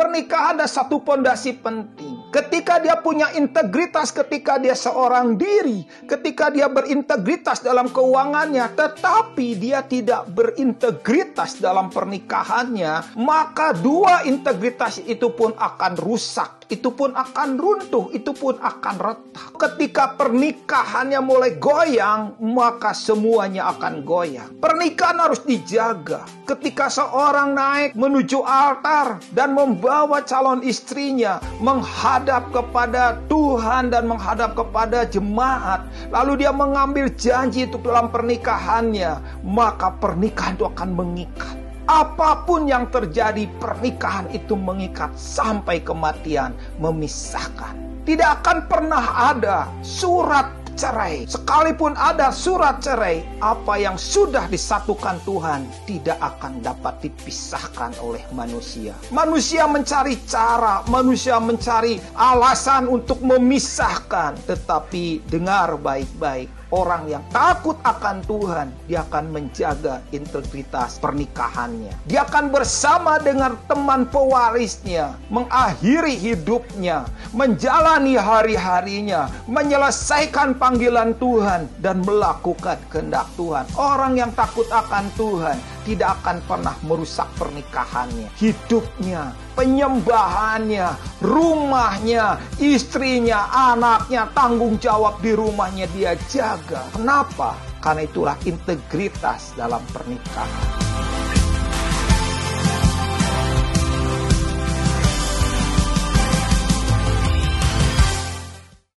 Pernikahan ada satu pondasi penting. Ketika dia punya integritas, ketika dia seorang diri, ketika dia berintegritas dalam keuangannya, tetapi dia tidak berintegritas dalam pernikahannya, maka dua integritas itu pun akan rusak itu pun akan runtuh, itu pun akan retak. Ketika pernikahannya mulai goyang, maka semuanya akan goyang. Pernikahan harus dijaga. Ketika seorang naik menuju altar dan membawa calon istrinya menghadap kepada Tuhan dan menghadap kepada jemaat, lalu dia mengambil janji itu dalam pernikahannya, maka pernikahan itu akan mengikat. Apa pun yang terjadi, pernikahan itu mengikat sampai kematian, memisahkan. Tidak akan pernah ada surat cerai. Sekalipun ada surat cerai, apa yang sudah disatukan Tuhan tidak akan dapat dipisahkan oleh manusia. Manusia mencari cara, manusia mencari alasan untuk memisahkan, tetapi dengar baik-baik orang yang takut akan Tuhan, dia akan menjaga integritas pernikahannya. Dia akan bersama dengan teman pewarisnya, mengakhiri hidupnya, menjalani hari-harinya, menyelesaikan panggilan Tuhan, dan melakukan kehendak Tuhan. Orang yang takut akan Tuhan tidak akan pernah merusak pernikahannya, hidupnya, penyembahannya, rumahnya, istrinya, anaknya, tanggung jawab di rumahnya dia jaga. Kenapa? Karena itulah integritas dalam pernikahan.